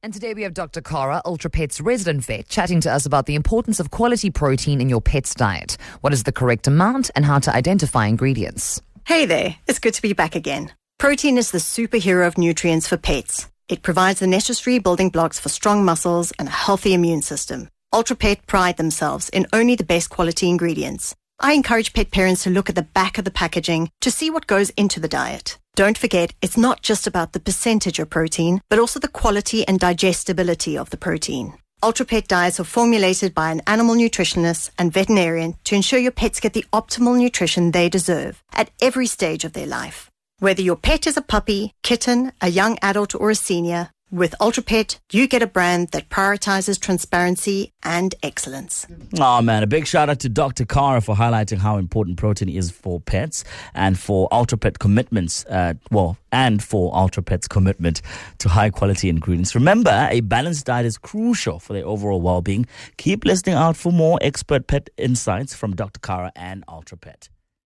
And today we have Dr. Cara, Ultra Pet's resident vet, chatting to us about the importance of quality protein in your pet's diet. What is the correct amount and how to identify ingredients. Hey there, it's good to be back again. Protein is the superhero of nutrients for pets. It provides the necessary building blocks for strong muscles and a healthy immune system. Ultra Pet pride themselves in only the best quality ingredients. I encourage pet parents to look at the back of the packaging to see what goes into the diet. Don't forget, it's not just about the percentage of protein, but also the quality and digestibility of the protein. UltraPet diets are formulated by an animal nutritionist and veterinarian to ensure your pets get the optimal nutrition they deserve at every stage of their life. Whether your pet is a puppy, kitten, a young adult, or a senior, with UltraPet, you get a brand that prioritizes transparency and excellence. Oh man, a big shout out to Dr. Cara for highlighting how important protein is for pets and for UltraPet commitments, uh, well, and for UltraPet's commitment to high quality ingredients. Remember, a balanced diet is crucial for their overall well being. Keep listening out for more expert pet insights from Dr. Cara and UltraPet.